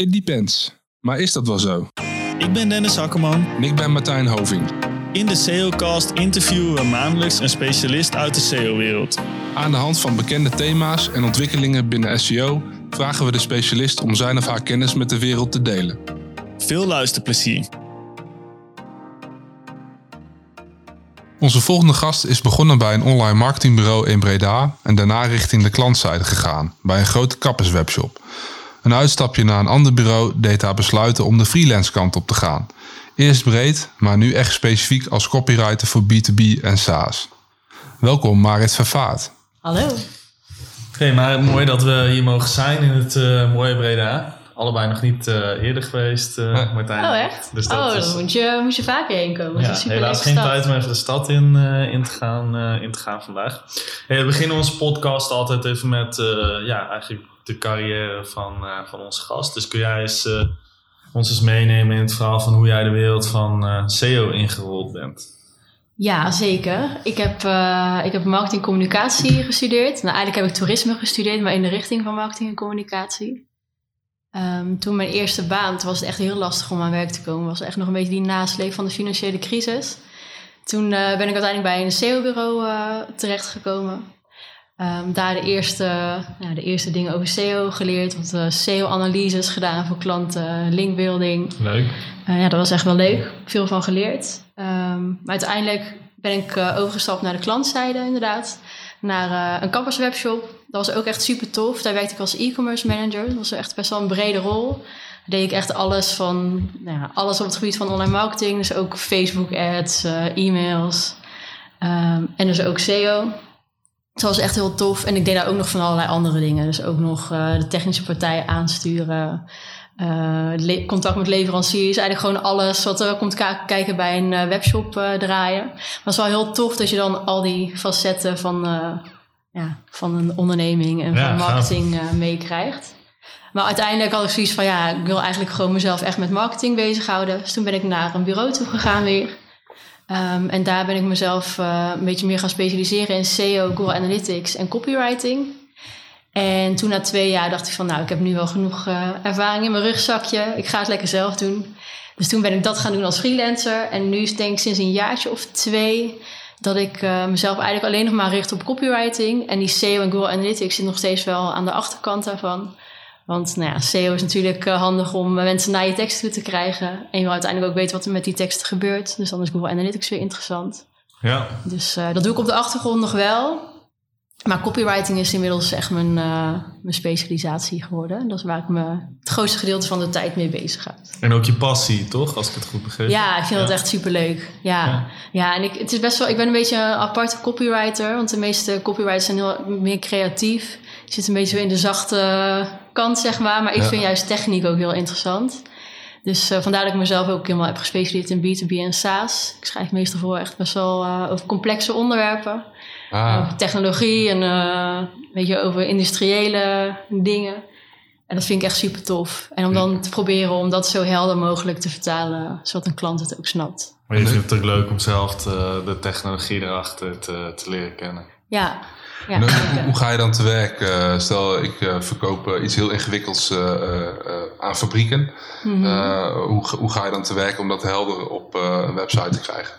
It depends. Maar is dat wel zo? Ik ben Dennis Akkerman. En ik ben Martijn Hoving. In de SEOcast interviewen we maandelijks een specialist uit de SEO-wereld. Aan de hand van bekende thema's en ontwikkelingen binnen SEO vragen we de specialist om zijn of haar kennis met de wereld te delen. Veel luisterplezier. Onze volgende gast is begonnen bij een online marketingbureau in Breda en daarna richting de klantzijde gegaan bij een grote kapperswebshop. Een uitstapje naar een ander bureau deed haar besluiten om de freelance kant op te gaan. Eerst breed, maar nu echt specifiek als copywriter voor B2B en SaaS. Welkom Marit Vervaart. Hallo. Hey, maar mooi dat we hier mogen zijn in het uh, mooie Breda. Allebei nog niet uh, eerder geweest, uh, Martijn. Oh, echt? Dus dat oh, is... dan moet je, moet je vaker heen komen. Ja, helaas geen stad. tijd om even de stad in, in, te, gaan, in te gaan vandaag. Hey, we beginnen onze podcast altijd even met ja, eigenlijk de carrière van, van onze gast. Dus kun jij eens, ons eens meenemen in het verhaal van hoe jij de wereld van SEO ingerold bent? Ja, zeker. Ik heb, ik heb marketing en communicatie gestudeerd. Nou, eigenlijk heb ik toerisme gestudeerd, maar in de richting van marketing en communicatie. Um, toen mijn eerste baan, toen was het echt heel lastig om aan werk te komen. was echt nog een beetje die nasleep van de financiële crisis. Toen ben ik uiteindelijk bij een SEO-bureau terechtgekomen. Um, daar de eerste, nou, de eerste dingen over SEO geleerd. Wat uh, SEO-analyses gedaan voor klanten, linkbuilding. Leuk. ja, dat was echt wel leuk. Veel van geleerd. Um, maar uiteindelijk ben ik overgestapt naar de klantzijde inderdaad. Naar een kapperswebshop. Dat was ook echt super tof. Daar werkte ik als e-commerce manager. Dat was echt best wel een brede rol. Daar deed ik echt alles van, nou ja, alles op het gebied van online marketing. Dus ook Facebook ads, e-mails um, en dus ook SEO. Dat was echt heel tof. En ik deed daar ook nog van allerlei andere dingen. Dus ook nog uh, de technische partij aansturen. Uh, contact met leveranciers. Eigenlijk gewoon alles wat er komt kijken bij een webshop draaien. Maar het is wel heel tof dat je dan al die facetten van ja, van een onderneming en Ja, van marketing meekrijgt. Maar uiteindelijk had ik zoiets van, ja, ik wil eigenlijk gewoon mezelf echt met marketing bezighouden. Dus toen ben ik naar een bureau toe gegaan weer. Um, en daar ben ik mezelf uh, een beetje meer gaan specialiseren in SEO, Google Analytics en copywriting. En toen na twee jaar dacht ik van, nou, ik heb nu wel genoeg uh, ervaring in mijn rugzakje. Ik ga het lekker zelf doen. Dus toen ben ik dat gaan doen als freelancer. En nu is denk ik sinds een jaartje of twee dat ik uh, mezelf eigenlijk alleen nog maar richt op copywriting. En die SEO en Google Analytics zit nog steeds wel aan de achterkant daarvan. Want nou ja, SEO is natuurlijk uh, handig om mensen naar je tekst toe te krijgen. En je wil uiteindelijk ook weten wat er met die teksten gebeurt. Dus dan is Google Analytics weer interessant. Ja. Dus uh, dat doe ik op de achtergrond nog wel. Maar copywriting is inmiddels echt mijn, mijn specialisatie geworden. Dat is waar ik me het grootste gedeelte van de tijd mee bezig ga. En ook je passie, toch? Als ik het goed begreep. Ja, ik vind dat echt superleuk. Ja, ja. ja en ik, het is best wel, ik ben een beetje een aparte copywriter. Want de meeste copywriters zijn heel meer creatief. Je zit een beetje in de zachte kant, zeg maar. Maar ik ja. vind juist techniek ook heel interessant. Dus uh, vandaar dat ik mezelf ook helemaal heb gespecialiseerd in B2B en SaaS. Ik schrijf meestal voor echt best wel uh, over complexe onderwerpen. Ah. Over technologie en uh, weet je, over industriële dingen. En dat vind ik echt super tof. En om dan te proberen om dat zo helder mogelijk te vertalen, zodat een klant het ook snapt. Maar je vindt het ook leuk om zelf te, de technologie erachter te, te leren kennen. Ja. Ja en, hoe, hoe ga je dan te werk? Uh, stel, ik uh, verkoop uh, iets heel ingewikkelds aan fabrieken. Mm -hmm. hoe, hoe ga je dan te werk om dat helder op een website te krijgen?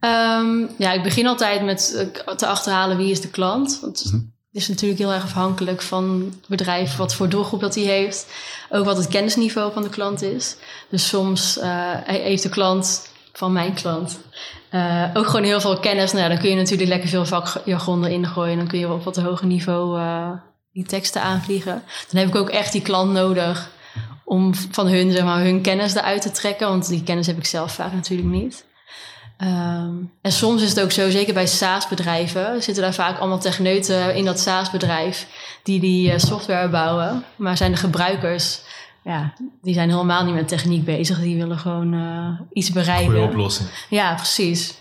Um, ja, ik begin altijd met te achterhalen wie is de klant. Want mm -hmm. Het is natuurlijk heel erg afhankelijk van het bedrijf, wat voor doelgroep dat hij heeft. Ook wat het kennisniveau van de klant is. Dus soms heeft de klant van mijn klant uh, ook gewoon heel veel kennis. Nou dan kun je natuurlijk lekker veel vakjargon erin gooien. Dan kun je op wat hoger niveau uh, die teksten aanvliegen. Dan heb ik ook echt die klant nodig om van hun, zeg maar, hun kennis eruit te trekken. Want die kennis heb ik zelf vaak natuurlijk niet. Um, en soms is het ook zo, zeker bij SaaS-bedrijven, zitten daar vaak allemaal techneuten in dat SaaS-bedrijf die die uh, software bouwen. Maar zijn de gebruikers, ja, die zijn helemaal niet met techniek bezig. Die willen gewoon uh, iets bereiken. Goede oplossing. Ja, precies.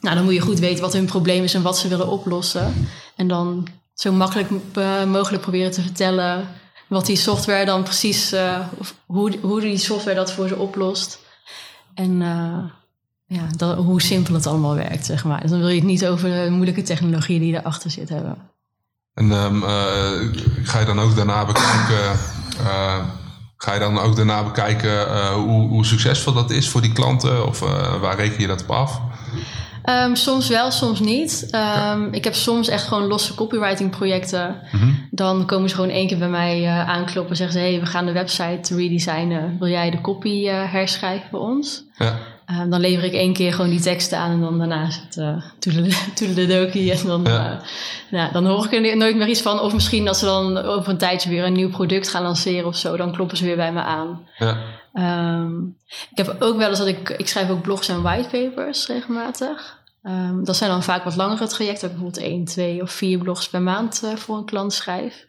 Nou, dan moet je goed weten wat hun probleem is en wat ze willen oplossen. En dan zo makkelijk uh, mogelijk proberen te vertellen wat die software dan precies, of hoe, hoe die software dat voor ze oplost. En ja, dat, hoe simpel het allemaal werkt, zeg maar. Dus dan wil je het niet over de moeilijke technologie die erachter zit hebben. En um, uh, ga je dan ook daarna bekijken, uh, ga je dan ook daarna bekijken eh, hoe, hoe succesvol dat is voor die klanten? Of eh, waar reken je dat op af? Ehm, soms wel, soms niet. Ehm, Ik heb soms echt gewoon losse copywriting projecten. Mhm. Dan komen ze gewoon één keer bij mij eh, aankloppen en zeggen ze... hey, we gaan de website redesignen. Wil jij de copy herschrijven voor ons? Ja. Ehm, dan lever ik één keer gewoon die teksten aan en dan daarna is het uh, toedeledokie. En dan, Ja. eh, nou, dan hoor ik er nooit meer iets van. Of misschien dat ze dan over een tijdje weer een nieuw product gaan lanceren of zo. Dan kloppen ze weer bij me aan. Ja. Ehm, ik heb ook wel eens dat ik... Ik schrijf ook blogs en whitepapers regelmatig. Ehm, dat zijn dan vaak wat langere trajecten. Ik bijvoorbeeld één, twee of vier blogs per maand eh, voor een klant schrijf.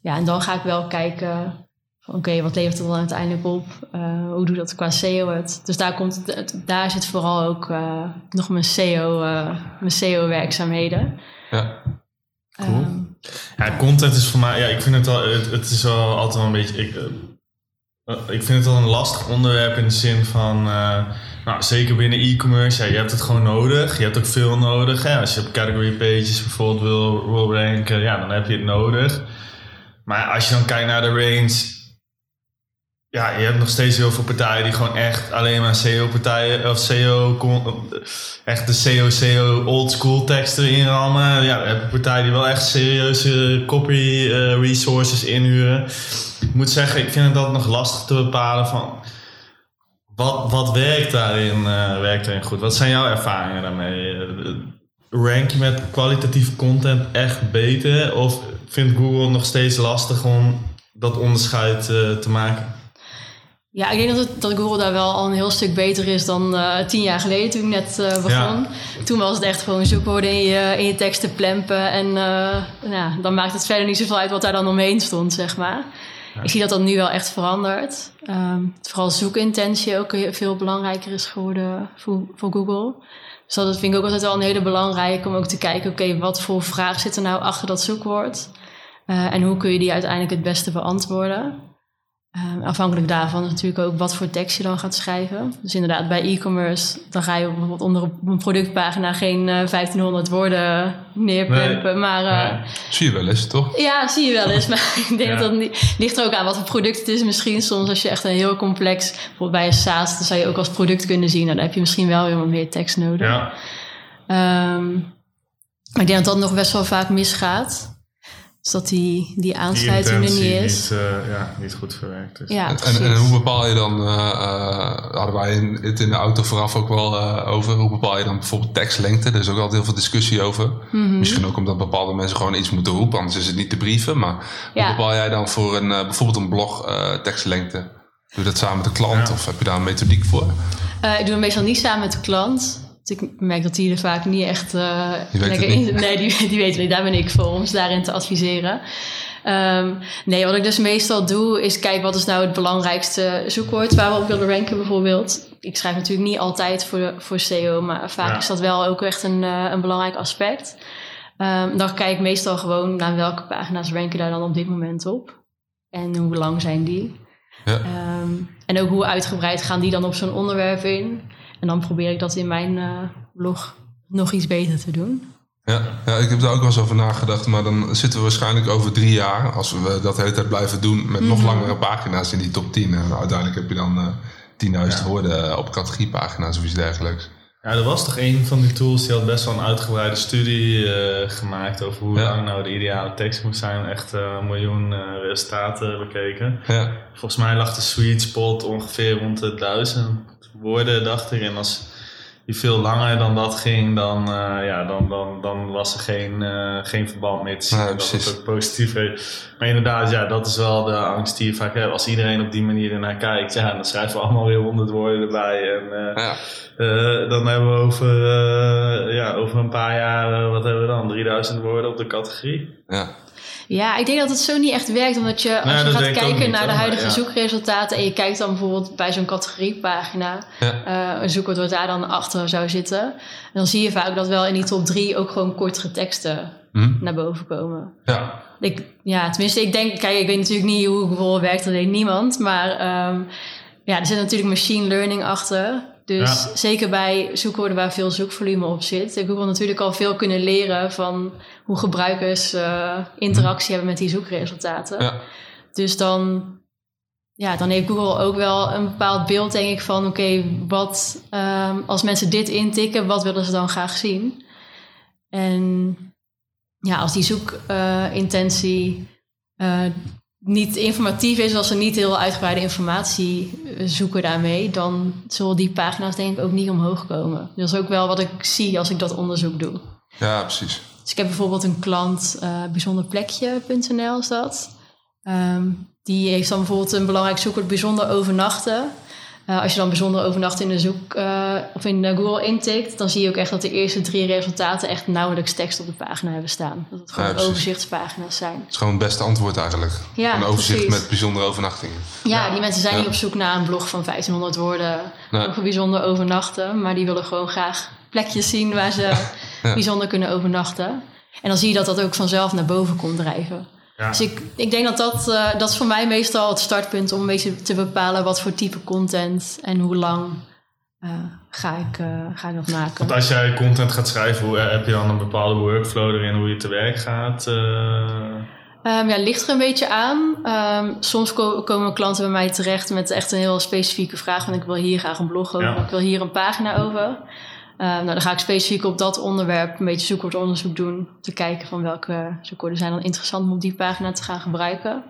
Ja, en dan ga ik wel kijken... Oké, wat levert het dan uiteindelijk op? Eh, hoe doe dat qua SEO het? Dus daar, komt, het- daar zit vooral ook eh, nog mijn SEO, eh, mijn SEO-werkzaamheden. Ja. Cool. Ehm, Ja, content is voor mij, ja, ik vind het al, het, het is wel altijd wel een beetje, ik, ik vind het wel een lastig onderwerp in de zin van, eh, nou, zeker binnen e-commerce, ja, je hebt het gewoon nodig. Je hebt ook veel nodig. Hè? Als je op category pages bijvoorbeeld wil, wil ranken, ja, dan heb je het nodig. Maar als je dan kijkt naar de range, ja, je hebt nog steeds heel veel partijen die gewoon echt alleen maar SEO-partijen of SEO, con- echt de SEO, SEO old school teksten erin rammen. Ja, we hebben partijen die wel echt serieuze copy eh, inhuren. Ik moet zeggen, ik vind het altijd nog lastig te bepalen van wat, wat werkt daarin, eh, werkt daarin goed? Wat zijn jouw ervaringen daarmee? Eh, Rank je met kwalitatieve content echt beter? Of vindt Google nog steeds lastig om dat onderscheid te maken? Ja, ik denk dat, het, dat Google daar wel al een heel stuk beter is dan eh, tien jaar geleden toen ik net eh, begon. Toen was het echt gewoon zoekwoorden in je, in je teksten plempen. En eh, ja, dan maakt het verder niet zoveel uit wat daar dan omheen stond, zeg maar. Ik zie dat dat nu wel echt verandert. Ehm, vooral zoekintentie ook veel belangrijker is geworden voor, voor Google. Dus dat vind ik ook altijd wel een hele belangrijke om ook te kijken... oké, wat voor vraag zit er nou achter dat zoekwoord? En hoe kun je die uiteindelijk het beste beantwoorden? Ehm, afhankelijk daarvan is natuurlijk ook wat voor tekst je dan gaat schrijven. Dus inderdaad, bij e-commerce, dan ga je bijvoorbeeld onder een productpagina geen eh, 1500 woorden neerplempen. Maar eh, Nee. Zie je wel eens, toch? ja, zie je wel eens. Maar ik denk Ja. dat dat niet, ligt er ook aan wat voor product het is. Misschien soms als je echt een heel complex, bijvoorbeeld bij een SaaS, dan zou je ook als product kunnen zien. Nou, dan heb je misschien wel weer wat meer tekst nodig. Ja, Ehm, maar ik denk dat dat nog best wel vaak misgaat. Dus dat die, die die aansluiting er niet is. niet, eh, ja, niet goed verwerkt is. ja, En, en, hoe bepaal je dan, eh, eh, hadden wij in- het in de auto vooraf ook wel eh, over, hoe bepaal je dan bijvoorbeeld tekstlengte? Er is ook altijd heel veel discussie over. Mhm. Misschien ook omdat bepaalde mensen gewoon iets moeten roepen, anders is het niet te brieven. Maar hoe bepaal jij dan voor een, eh, bijvoorbeeld een blog eh, tekstlengte? Doe je dat samen met de klant Ja. of heb je daar een methodiek voor? Eh, ik doe het meestal niet samen met de klant. Dus ik merk dat die er vaak niet echt eh, lekker in Nee, die, die weten niet. Daar ben ik voor, om ze daarin te adviseren. Ehm, nee, wat ik dus meestal doe, is kijken wat is nou het belangrijkste zoekwoord waar we op willen ranken bijvoorbeeld. Ik schrijf natuurlijk niet altijd voor, voor SEO, maar vaak Ja. is dat wel ook echt een, eh, een belangrijk aspect. Ehm, dan kijk ik meestal gewoon naar welke pagina's ranken daar dan op dit moment op. En hoe lang zijn die. Ja. Ehm, en ook hoe uitgebreid gaan die dan op zo'n onderwerp in. En dan probeer ik dat in mijn eh, blog nog iets beter te doen. Ja, ja, ik heb daar ook wel eens over nagedacht. Maar dan zitten we waarschijnlijk over drie jaar, als we dat de hele tijd blijven doen, met nog Mhm. langere pagina's in die top 10. En uiteindelijk heb je dan eh 10.000 Ja. woorden op categoriepagina's of iets dergelijks. Ja, er was toch een van die tools die had best wel een uitgebreide studie eh, gemaakt over hoe Ja. lang nou de ideale tekst moet zijn. Echt eh, een miljoen eh, resultaten bekeken. Ja, Volgens mij lag de sweet spot ongeveer rond de duizend woorden, dacht ik. En als je veel langer dan dat ging, dan, eh, ja, dan, dan, dan was er geen, eh, geen verband meer te zien. Dat het ook positief. Maar inderdaad, ja, dat is wel de angst die je vaak hebt. Als iedereen op die manier ernaar kijkt, ja, dan schrijven we allemaal weer honderd woorden erbij. En eh, ja. dan hebben we over, ja, over een paar jaar, wat hebben we dan? 3000 woorden op de categorie. ja. Ja, ik denk dat het zo niet echt werkt. Omdat je, als je gaat kijken niet, naar de huidige maar ja. zoekresultaten... en je kijkt dan bijvoorbeeld bij zo'n categoriepagina... Ja. eh, een zoekwoord wat daar dan achter zou zitten... en dan zie je vaak dat wel in die top drie ook gewoon kortere teksten Hm? naar boven komen. ja. Ik, ja, tenminste, ik denk, kijk, ik weet natuurlijk niet hoe Google werkt, dat weet niemand. Maar ehm, ja, er zit natuurlijk machine learning achter. Dus Ja. zeker bij zoekwoorden waar veel zoekvolume op zit, heeft Google natuurlijk al veel kunnen leren van hoe gebruikers eh, interactie hebben met die zoekresultaten. Ja. Dus dan, ja, dan heeft Google ook wel een bepaald beeld, denk ik, van oké, wat ehm, als mensen dit intikken, wat willen ze dan graag zien? En ja, als die zoekintentie uh, niet informatief is, als ze niet heel uitgebreide informatie zoeken daarmee, dan zullen die pagina's denk ik ook niet omhoog komen. Dat is ook wel wat ik zie als ik dat onderzoek doe. Ja, precies. Dus ik heb bijvoorbeeld een klant, uh, bijzonderplekje.nl is dat. Um, die heeft dan bijvoorbeeld een belangrijk zoekwoord bijzonder overnachten. Uh, als je dan bijzonder overnachten in de zoek uh, of in Google intikt, dan zie je ook echt dat de eerste drie resultaten echt nauwelijks tekst op de pagina hebben staan. Dat het gewoon ja, overzichtspagina's zijn. Het is gewoon het beste antwoord eigenlijk. Ja, een overzicht precies. met bijzondere overnachtingen. Ja, ja. die mensen zijn ja. niet op zoek naar een blog van 1500 woorden nee. over bijzonder overnachten, maar die willen gewoon graag plekjes zien waar ze bijzonder kunnen overnachten. En dan zie je dat dat ook vanzelf naar boven komt drijven. Ja. Dus ik, ik denk dat dat, uh, dat is voor mij meestal het startpunt om een beetje te bepalen wat voor type content en hoe lang uh, ga, ik, uh, ga ik dat maken. Want als jij content gaat schrijven, hoe, heb je dan een bepaalde workflow erin hoe je te werk gaat? Um, ja, ligt er een beetje aan. Um, soms ko komen klanten bij mij terecht met echt een heel specifieke vraag. Van ik wil hier graag een blog over, ja. ik wil hier een pagina over. Uh, nou, dan ga ik specifiek op dat onderwerp een beetje zoekwoordonderzoek doen. Te kijken van welke zoekwoorden zijn dan interessant om op die pagina te gaan gebruiken.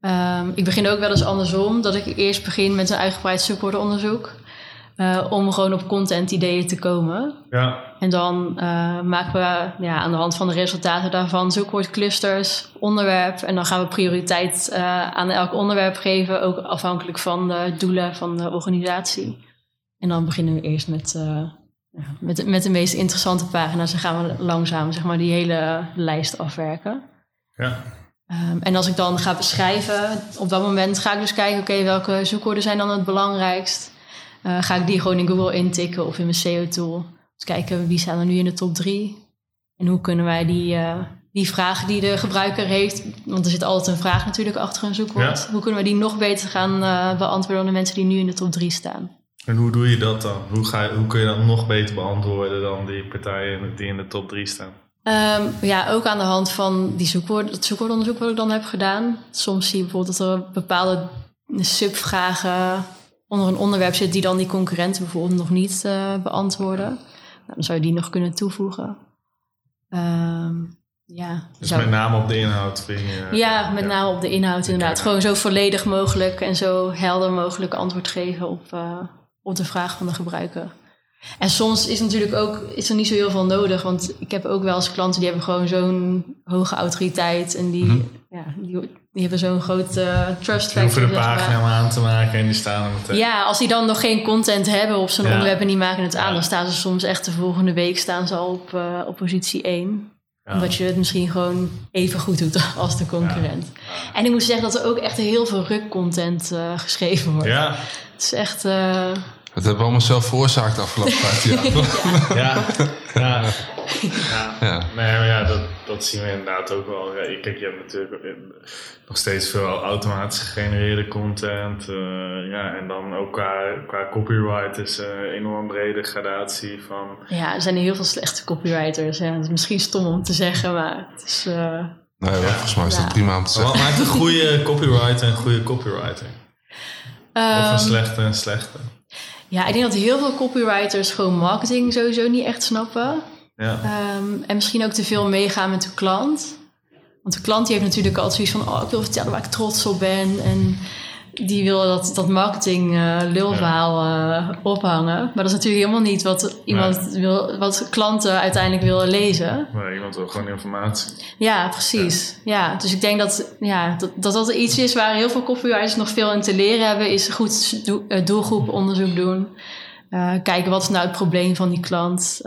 Um, ik begin ook wel eens andersom, dat ik eerst begin met een uitgebreid zoekwoordenonderzoek. Uh, om gewoon op content ideeën te komen. Ja. En dan uh, maken we ja, aan de hand van de resultaten daarvan zoekwoordclusters, onderwerp. En dan gaan we prioriteit uh, aan elk onderwerp geven, ook afhankelijk van de doelen van de organisatie. En dan beginnen we eerst met met, met de meest interessante pagina's dan gaan we langzaam zeg maar, die hele lijst afwerken. Ja. Um, en als ik dan ga beschrijven, op dat moment ga ik dus kijken, oké, okay, welke zoekwoorden zijn dan het belangrijkst? Uh, ga ik die gewoon in Google intikken of in mijn SEO-tool? Dus kijken wie staan er nu in de top drie? En hoe kunnen wij die, uh, die vragen die de gebruiker heeft, want er zit altijd een vraag natuurlijk achter een zoekwoord, ja. hoe kunnen we die nog beter gaan uh, beantwoorden dan de mensen die nu in de top drie staan? En hoe doe je dat dan? Hoe, ga je, hoe kun je dat nog beter beantwoorden dan die partijen die in de top 3 staan? Um, ja, ook aan de hand van die zoekwoord, het zoekwoordonderzoek wat ik dan heb gedaan. Soms zie je bijvoorbeeld dat er bepaalde subvragen onder een onderwerp zitten die dan die concurrenten bijvoorbeeld nog niet uh, beantwoorden. Nou, dan zou je die nog kunnen toevoegen. Um, ja, dus met name op de inhoud vind je, Ja, met ja. name op de inhoud inderdaad. Gewoon zo volledig mogelijk en zo helder mogelijk antwoord geven op, uh, op de vraag van de gebruiker. En soms is natuurlijk ook is er niet zo heel veel nodig. Want ik heb ook wel eens klanten die hebben gewoon zo'n hoge autoriteit. En die, -hmm. ja, die, die, hebben zo'n grote uh, trust factor. Hoeven de pagina maar aan te maken en die staan meteen. Ja, als die dan nog geen content hebben op zo'n ja. onderwerp en die maken het aan. Ja. Dan staan ze soms echt de volgende week staan ze al op, uh, op positie 1. Ja. Omdat je het misschien gewoon even goed doet als de concurrent. En ik moet zeggen dat er ook echt heel veel ruk-content uh, geschreven wordt. Ja. Het is echt... Uh... Dat hebben we allemaal zelf veroorzaakt de afgelopen vijf jaar. ja. ja. Ja. ja. Nee, maar ja, dat, dat zien we inderdaad ook wel. Ja, kijk, je hebt natuurlijk nog steeds veel automatisch gegenereerde content. Uh, ja, en dan ook qua, qua copyright is uh, een enorm brede gradatie van... Ja, er zijn heel veel slechte copywriters. Ja. Het is misschien stom om te zeggen, maar het is... Uh... Nee, ja. volgens mij is dat prima om te zeggen. Wat maakt een goede copywriter een goede copywriter? Of een slechte en slechte? Ja, ik denk dat heel veel copywriters gewoon marketing sowieso niet echt snappen. Ja. Um, en misschien ook te veel meegaan met de klant. Want de klant die heeft natuurlijk altijd zoiets van... oh, ik wil vertellen waar ik trots op ben. En die wil dat, dat marketing uh, lulverhaal uh, ophangen. Maar dat is natuurlijk helemaal niet wat iemand nee. wil, wat klanten uiteindelijk willen lezen. Nee, iemand wil gewoon informatie. Ja, precies. Ja. ja. dus ik denk dat, ja, dat, dat dat iets is waar heel veel copywriters nog veel in te leren hebben, is goed do doelgroeponderzoek doen. Uh, kijken wat is nou het probleem van die klant?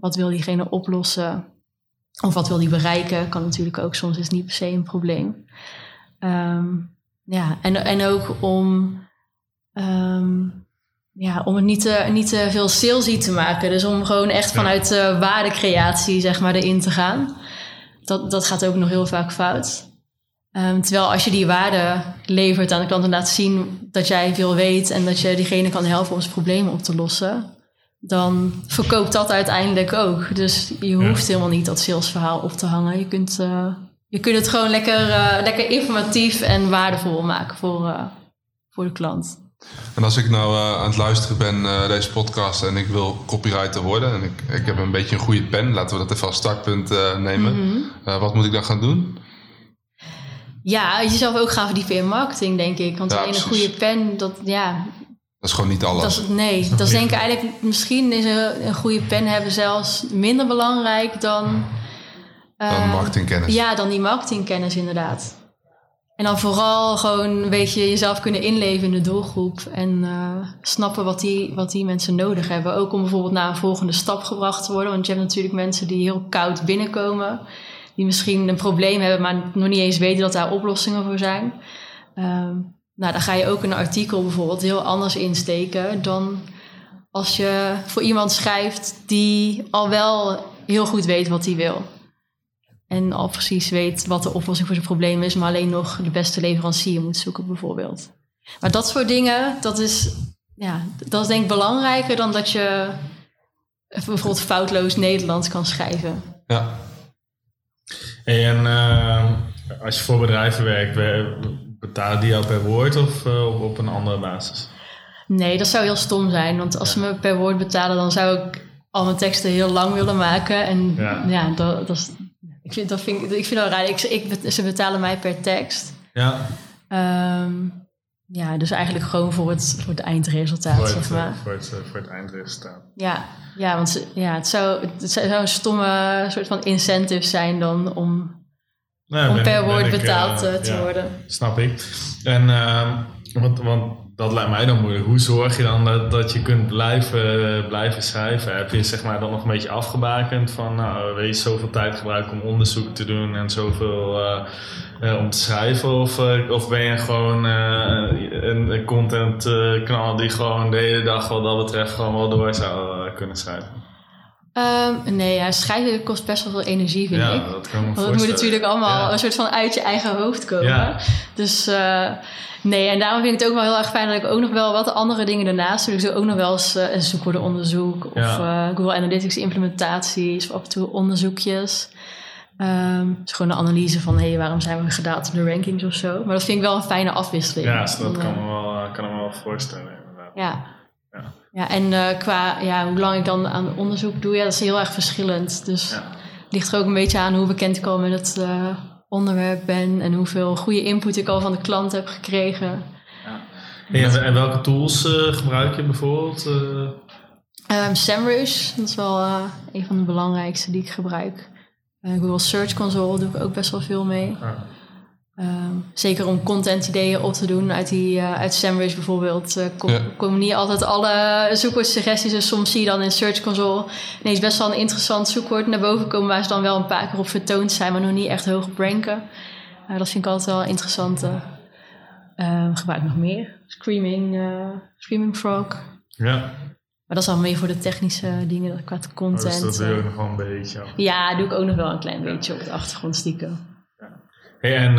Wat wil diegene oplossen? Of wat wil die bereiken? Kan natuurlijk ook, soms is niet per se een probleem. Um, ja, en, en ook om, um, ja, om het niet te, niet te veel salesy te maken. Dus om gewoon echt vanuit waardecreatie zeg maar, erin te gaan. Dat, dat gaat ook nog heel vaak fout. Um, terwijl als je die waarde levert aan de klant en laat zien dat jij veel weet en dat je diegene kan helpen om zijn problemen op te lossen, dan verkoopt dat uiteindelijk ook. Dus je hoeft ja. helemaal niet dat salesverhaal op te hangen. Je kunt, uh, je kunt het gewoon lekker, uh, lekker informatief en waardevol maken voor, uh, voor de klant. En als ik nou uh, aan het luisteren ben, deze podcast, en ik wil copywriter worden, en ik, ik heb een beetje een goede pen, laten we dat even als startpunt nemen. Mm -hmm. wat moet ik dan gaan doen? Ja, jezelf ook gaan verdiepen in marketing, denk ik. Want ja, alleen een goede pen, dat, ja, dat is gewoon niet alles. Dat is, nee, dat, is denk ik eigenlijk... Misschien is een, een goede pen hebben zelfs minder belangrijk dan... dan marketingkennis. Ja, dan die marketingkennis inderdaad. En dan vooral gewoon weet je jezelf kunnen inleven in de doelgroep. En uh, snappen wat die, wat die mensen nodig hebben. Ook om bijvoorbeeld naar een volgende stap gebracht te worden. Want je hebt natuurlijk mensen die heel koud binnenkomen. Die misschien een probleem hebben, maar nog niet eens weten dat daar oplossingen voor zijn. Uh, nou, dan ga je ook een artikel bijvoorbeeld heel anders insteken dan als je voor iemand schrijft die al wel heel goed weet wat hij wil. En al precies weet wat de oplossing voor zijn probleem is, maar alleen nog de beste leverancier moet zoeken, bijvoorbeeld. Maar dat soort dingen, dat is, ja, dat is denk ik belangrijker dan dat je bijvoorbeeld foutloos Nederlands kan schrijven. Ja. En uh, als je voor bedrijven werkt, betalen die jou per woord of uh, op een andere basis? Nee, dat zou heel stom zijn. Want als ze me per woord betalen, dan zou ik al mijn teksten heel lang willen maken. En ja, ja dat, dat is, ik, vind, dat vind, ik vind dat raar. Ik, ik, ze betalen mij per tekst. Ja. Um, ja, dus eigenlijk gewoon voor het, voor het eindresultaat, voor het, zeg maar. Voor het, voor het eindresultaat. Ja, ja want ja, het, zou, het zou een stomme soort van incentive zijn dan om nou, om per woord betaald uh, te ja, worden. Snap ik. En uh, want, want dat lijkt mij dan moeilijk. Hoe zorg je dan dat, dat je kunt blijven, blijven schrijven? Heb je zeg maar dan nog een beetje afgebakend van, nou, wil je zoveel tijd gebruiken om onderzoek te doen en zoveel uh, uh, om te schrijven? Of, of ben je gewoon een, content kanaal die gewoon de hele dag wat dat betreft gewoon wel door zou kunnen schrijven? Um, nee, ja, schrijven kost best wel veel energie, vind ja, ik. dat kan me Want het moet natuurlijk allemaal een soort van uit je eigen hoofd komen. Ja. Dus uh, nee, en daarom vind ik het ook wel heel erg fijn dat ik ook nog wel wat andere dingen daarnaast doe. Ik doe ook nog wel eens uh, een zoekwoordenonderzoek of uh, Google Analytics implementaties of af en toe onderzoekjes. Um, dus gewoon een analyse van, hé, hey, waarom zijn we gedaald op de rankings of zo. Maar dat vind ik wel een fijne afwisseling. Ja, dat kan, me wel, kan me wel voorstellen. Inderdaad. Ja. Ja, en uh, qua ja, hoe lang ik dan aan onderzoek doe, ja, dat is heel erg verschillend. Dus het ligt er ook een beetje aan hoe bekend ik al met het uh, onderwerp ben en hoeveel goede input ik al van de klant heb gekregen. Ja. En, welke tools uh, gebruik je bijvoorbeeld? Um, SEMrush, dat is wel een van de belangrijkste die ik gebruik. Google Search Console doe ik ook best wel veel mee. Um, zeker om content ideeën op te doen uit, die, uh, uit SEMrush bijvoorbeeld. Uh, kom, ja. komen niet altijd alle zoekwoordsuggesties. En soms zie je dan in Search Console ineens best wel een interessant zoekwoord naar boven komen... waar ze dan wel een paar keer op vertoond zijn, maar nog niet echt hoog op ranken. Uh, dat vind ik altijd wel interessant. Uh, gebruik nog meer. Screaming, Screaming Frog. Ja. Maar dat is al meer voor de technische dingen qua content. Oh, dus dat doe je ook nog wel een beetje. Ja, doe ik ook nog wel een klein beetje op de achtergrond stiekem. Hey, en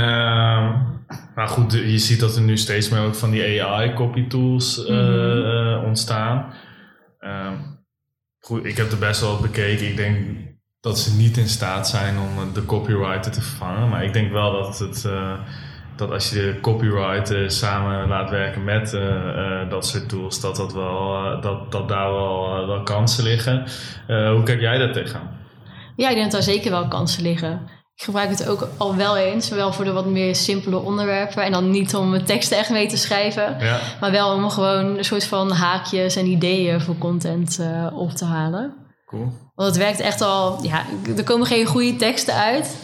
maar goed, je ziet dat er nu steeds meer ook van die AI-copy tools uh, mm-hmm. ontstaan. Uh, goed, ik heb er best wel wat bekeken. Ik denk dat ze niet in staat zijn om de copywriter te vervangen. Maar ik denk wel dat, het, uh, dat als je de copywriter samen laat werken met dat soort tools, dat, dat, wel, dat, dat daar wel, wel kansen liggen. hoe kijk jij daar tegenaan? Ja, ik denk dat daar zeker wel kansen liggen. Ik gebruik het ook al wel eens, zowel voor de wat meer simpele onderwerpen. En dan niet om mijn teksten echt mee te schrijven, ja. maar wel om gewoon een soort van haakjes en ideeën voor content uh, op te halen. Cool. Want het werkt echt al, ja, er komen geen goede teksten uit.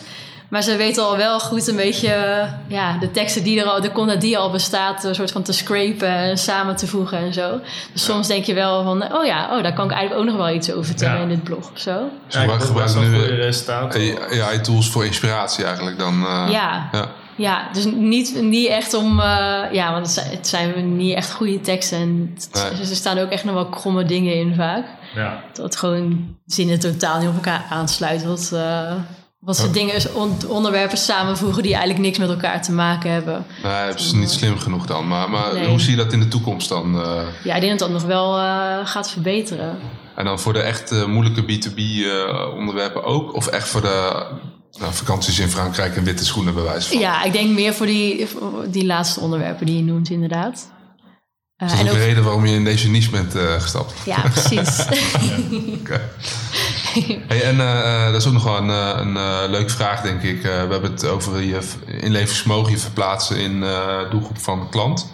Maar ze weten al wel goed een beetje ja, de teksten die er al, de content die al bestaat, een soort van te scrapen en samen te voegen en zo. Dus soms denk je wel van, oh ja, oh, daar kan ik eigenlijk ook nog wel iets over vertellen in dit blog of zo. Ja, gebruiken nu AI-tools voor inspiratie eigenlijk dan. Uh, ja. ja. Ja, dus niet, niet echt om... Uh, ja, want het zijn, het zijn niet echt goede teksten. En het, er staan ook echt nog wel kromme dingen in vaak. Ja. Dat gewoon zinnen totaal niet op elkaar aansluiten. Wat, uh, wat ze dingen, onderwerpen samenvoegen die eigenlijk niks met elkaar te maken hebben. Nee, dat is niet slim genoeg dan. Maar, maar hoe zie je dat in de toekomst dan? Uh... Ja, ik denk dat dat nog wel uh, gaat verbeteren. En dan voor de echt uh, moeilijke B2B onderwerpen ook? Of echt voor de nou, vakanties in Frankrijk en witte schoenen bewijs van? Ja, ik denk meer voor die, die laatste onderwerpen die je noemt inderdaad. Uh, dat is ook de reden waarom je in deze niche bent uh, gestapt. Ja, precies. Oké. Hey, en uh, dat is ook nog wel een, een leuke vraag, denk ik. we hebben het over je inlevingsvermogen, je verplaatsen in de doelgroep van de klant.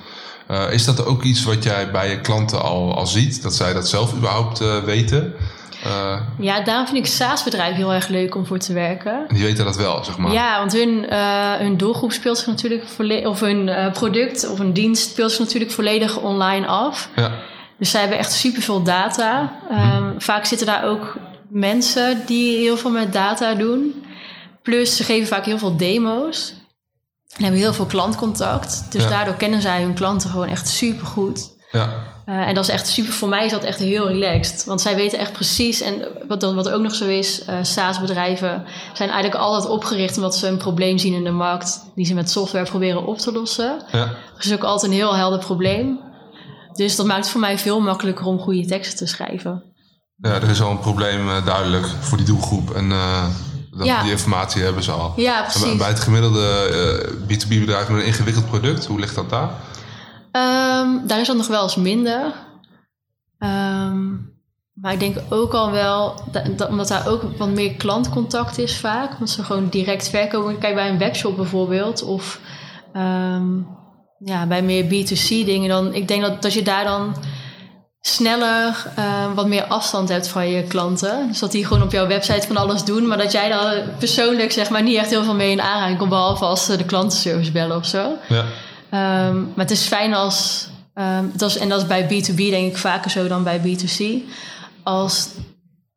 is dat ook iets wat jij bij je klanten al, al ziet? Dat zij dat zelf überhaupt weten? Uh, ja, daarom vind ik SaaS-bedrijven heel erg leuk om voor te werken. Die weten dat wel, zeg maar. Ja, want hun, uh, hun doelgroep speelt zich natuurlijk volledig... of hun uh, product of een dienst speelt zich natuurlijk volledig online af. Ja. Dus zij hebben echt superveel data. Um, Vaak zitten daar ook mensen die heel veel met data doen. Plus, ze geven vaak heel veel demo's. En hebben heel veel klantcontact. Dus daardoor kennen zij hun klanten gewoon echt supergoed. Ja. Uh, en dat is echt super, voor mij is dat echt heel relaxed. Want zij weten echt precies, en wat, wat ook nog zo is, uh, SaaS-bedrijven zijn eigenlijk altijd opgericht omdat ze een probleem zien in de markt die ze met software proberen op te lossen. Ja. Is ook altijd een heel helder probleem. Dus dat maakt het voor mij veel makkelijker om goede teksten te schrijven. Ja, er is al een probleem uh, duidelijk voor die doelgroep. En dat, ja. die informatie hebben ze al. Ja, precies. bij het gemiddelde B2B-bedrijf met een ingewikkeld product, hoe ligt dat daar? Um, daar is dat nog wel eens minder. Um, maar ik denk ook al wel, dat, omdat daar ook wat meer klantcontact is vaak. Want ze gewoon direct verkopen. Kijk, bij een webshop bijvoorbeeld. Of um, ja, bij meer B2C dingen. Dan, ik denk dat, dat je daar dan sneller wat meer afstand hebt van je klanten. Dus dat die gewoon op jouw website van alles doen. Maar dat jij dan persoonlijk zeg maar niet echt heel veel mee in aanraking komt. Behalve als ze de klantenservice bellen of zo. Ja. Um, maar het is fijn als, dat is, en dat is bij B2B denk ik vaker zo dan bij B2C, als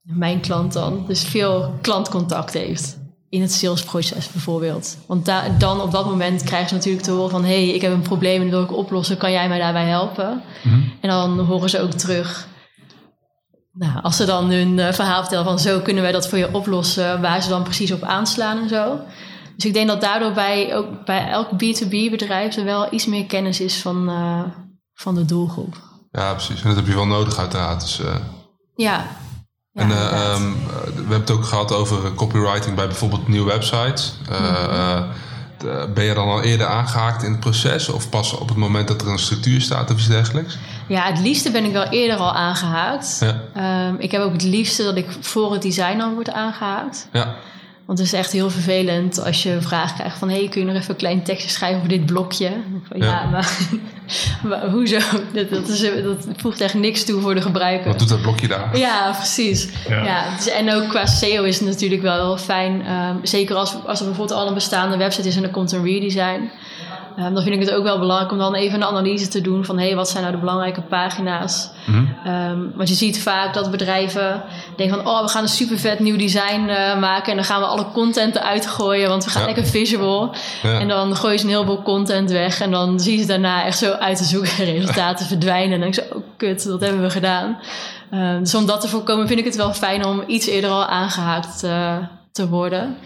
mijn klant dan dus veel klantcontact heeft in het salesproces bijvoorbeeld. Want da dan op dat moment krijgen ze natuurlijk te horen van... hé, hey, ik heb een probleem en dat wil ik oplossen, kan jij mij daarbij helpen? Mm -hmm. En dan horen ze ook terug... Nou, als ze dan hun uh, verhaal vertellen van zo kunnen wij dat voor je oplossen... waar ze dan precies op aanslaan en zo... Dus ik denk dat daardoor bij, ook bij elk B2B-bedrijf er wel iets meer kennis is van, uh, van de doelgroep. Ja, precies. En dat heb je wel nodig uiteraard. Dus, uh... ja. ja. En uh, um, we hebben het ook gehad over copywriting bij bijvoorbeeld nieuwe websites. Mm ben je dan al eerder aangehaakt in het proces? Of pas op het moment dat er een structuur staat of iets dergelijks? Ja, het liefste ben ik wel eerder al aangehaakt. Ja. Um, ik heb ook het liefste dat ik voor het design al word aangehaakt. Ja. Want het is echt heel vervelend als je een vraag krijgt van... hey, kun je nog even een klein tekstje schrijven over dit blokje? Van, ja. ja, maar, maar hoezo? Dat, dat, is, dat, voegt echt niks toe voor de gebruiker. Wat doet dat blokje daar? Ja, precies. Ja. ja dus, en ook qua SEO is het natuurlijk wel heel fijn. Um, zeker als, als er bijvoorbeeld al een bestaande website is en er komt een redesign... Um, dan vind ik het ook wel belangrijk om dan even een analyse te doen van hé, hey, wat zijn nou de belangrijke pagina's? Mm um, want je ziet vaak dat bedrijven denken van oh, we gaan een super vet nieuw design uh, maken en dan gaan we alle content eruit gooien, want we gaan lekker visual. Ja. En dan gooien ze een heleboel content weg en dan zie je ze daarna echt zo uit te zoeken resultaten verdwijnen. En dan denk ik zo, oh kut, wat hebben we gedaan? Um, dus om dat te voorkomen vind ik het wel fijn om iets eerder al aangehaakt uh, te worden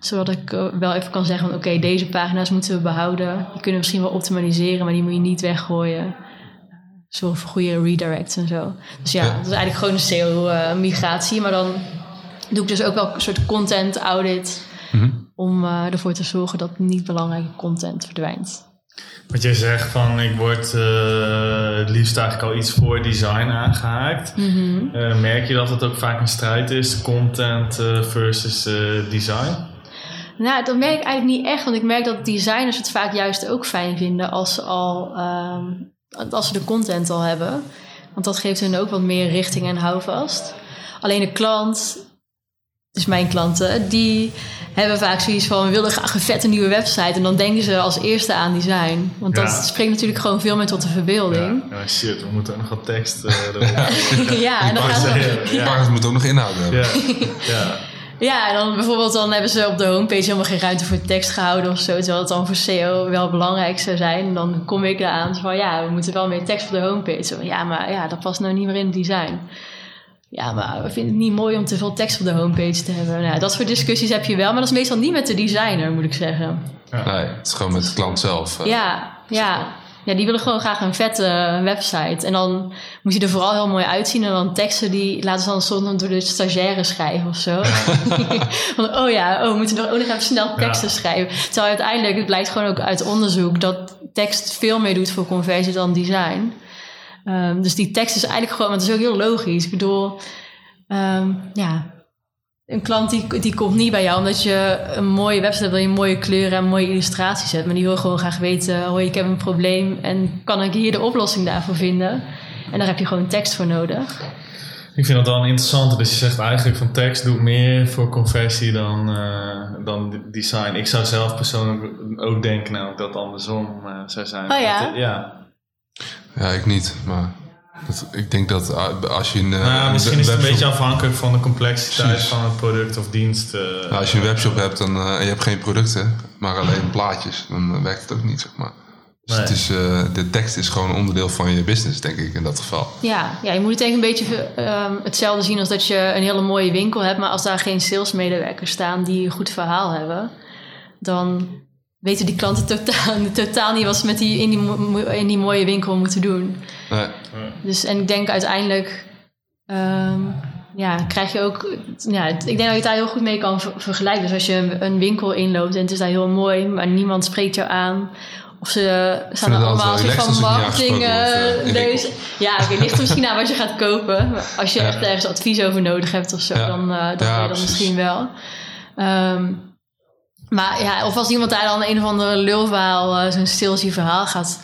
zodat ik eh, wel even kan zeggen van oké, okay, deze pagina's moeten we behouden. Die kunnen we misschien wel optimaliseren, maar die moet je niet weggooien. Zorg voor goede redirects en zo. Dus ja, dat is eigenlijk gewoon een SEO-migratie. Maar dan doe ik dus ook wel een soort content audit. Mm -hmm. Om uh, ervoor te zorgen dat niet belangrijke content verdwijnt. Wat jij zegt van ik word uh, het liefst eigenlijk al iets voor design aangehaakt. Mm -hmm. merk je dat het ook vaak een strijd is, content versus design? Nou, dat merk ik eigenlijk niet echt. Want ik merk dat designers het vaak juist ook fijn vinden als ze, al, um, als ze de content al hebben. Want dat geeft hun ook wat meer richting en houvast. Alleen de klant, dus mijn klanten, die hebben vaak zoiets van... we willen graag een vette nieuwe website. En dan denken ze als eerste aan design. Want dat spreekt natuurlijk gewoon veel meer tot de verbeelding. Ja, ja shit, we moeten ook nog wat tekst... Uh, ja, en dan gaan ze... Ja. moet ook nog inhoud hebben. Ja, ja. En dan bijvoorbeeld dan hebben ze op de homepage helemaal geen ruimte voor tekst gehouden of zo. Terwijl het dan voor SEO wel belangrijk zou zijn. En dan kom ik eraan van ja, we moeten wel meer tekst op de homepage. Zo, ja, maar ja, dat past nou niet meer in het design. Ja, maar we vinden het niet mooi om te veel tekst op de homepage te hebben. Nou, dat soort discussies heb je wel, maar dat is meestal niet met de designer, moet ik zeggen. Ja. Nee, het is gewoon met de klant zelf. Uh, ja, ja. Ja, die willen gewoon graag een vette website. En dan moet je er vooral heel mooi uitzien. En dan teksten die laten ze dan soms door de stagiaire schrijven of zo. Van, oh ja, oh, we moeten nog, ook nog even snel teksten schrijven. Terwijl uiteindelijk, het blijkt gewoon ook uit onderzoek... dat tekst veel meer doet voor conversie dan design. Ehm, dus die tekst is eigenlijk gewoon, want het is ook heel logisch. Ik bedoel, ehm, ja, een klant die, die komt niet bij jou omdat je een mooie website hebt, wil je mooie kleuren en mooie illustraties hebt. Maar die wil gewoon graag weten, hoi, ik heb een probleem en kan ik hier de oplossing daarvoor vinden? En daar heb je gewoon tekst voor nodig. Ik vind dat wel een interessante. Dus je zegt eigenlijk van tekst doet meer voor conversie dan, uh, dan design. Ik zou zelf persoonlijk ook denken nou, dat het andersom uh, zou zijn. Oh ja? Dat, ja. Ja, ik niet. Maar dat, ik denk dat als je een. Nou, misschien is het een beetje afhankelijk van de complexiteit Precies. van het product of dienst. Uh, nou, als je een webshop hebt dan, en je hebt geen producten, maar alleen plaatjes, dan werkt het ook niet, zeg maar. Dus het is, uh, de tekst is gewoon onderdeel van je business, denk ik, in dat geval. Ja, ja je moet het eigenlijk een beetje um, hetzelfde zien als dat je een hele mooie winkel hebt, maar als daar geen salesmedewerkers staan die een goed verhaal hebben, dan weten die klanten totaal, totaal niet wat ze met die, in, die, in die mooie winkel moeten doen. Nee. Dus, en ik denk uiteindelijk um, ja, krijg je ook. Ja, ik denk dat je daar heel goed mee kan vergelijken. Dus als je een winkel inloopt en het is daar heel mooi, maar niemand spreekt jou aan of ze staan er allemaal soort van marketing uh, lezen. Ja, oké, ligt er misschien aan wat je gaat kopen. Als je echt ergens advies over nodig hebt of zo, dan, uh, dan ja, je dat misschien wel. Um, maar ja, of als iemand daar dan een of andere lulverhaal, uh, zo'n stilsie verhaal gaat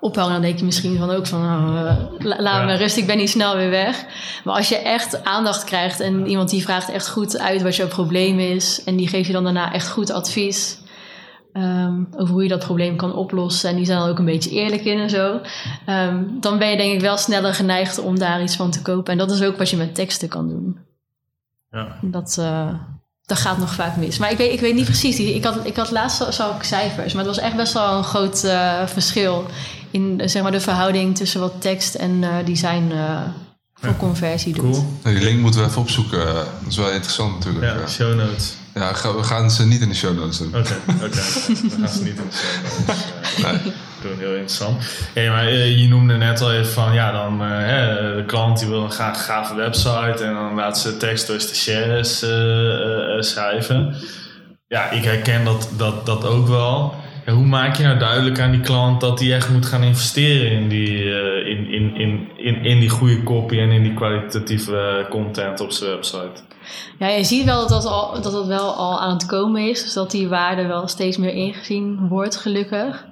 ophouden, dan denk je misschien van ook van, oh, laat me rust, ik ben niet snel weer weg. Maar als je echt aandacht krijgt en iemand die vraagt echt goed uit wat jouw probleem is en die geeft je dan daarna echt goed advies Um, over hoe je dat probleem kan oplossen. En die zijn dan ook een beetje eerlijk in en zo. Um, dan ben je denk ik wel sneller geneigd om daar iets van te kopen. En dat is ook wat je met teksten kan doen. Ja. Dat, uh, dat gaat nog vaak mis. Maar ik weet, ik weet niet precies. Ik had, ik had laatst zag ik cijfers. Maar het was echt best wel een groot uh, verschil. In zeg maar, de verhouding tussen wat tekst en uh, design voor ja. conversie doet. Cool. die link moeten we even opzoeken. Dat is wel interessant natuurlijk. Ja, show notes. Ja, we gaan ze niet in de show notes doen. Oké, oké. we gaan ze niet in de show notes nee. doen. Heel interessant. Hey, maar uh, je noemde net al even van, ja, dan uh, de klant die wil een graag gave website en dan laat ze tekst door stagiaires schrijven. Ja, ik herken dat, dat, dat ook wel. Ja, hoe maak je nou duidelijk aan die klant dat hij echt moet gaan investeren in die, in, in, in, in, in die goede copy en in die kwalitatieve content op zijn website? Ja, je ziet wel dat dat, al, dat dat wel al aan het komen is. Dus dat die waarde wel steeds meer ingezien wordt, gelukkig.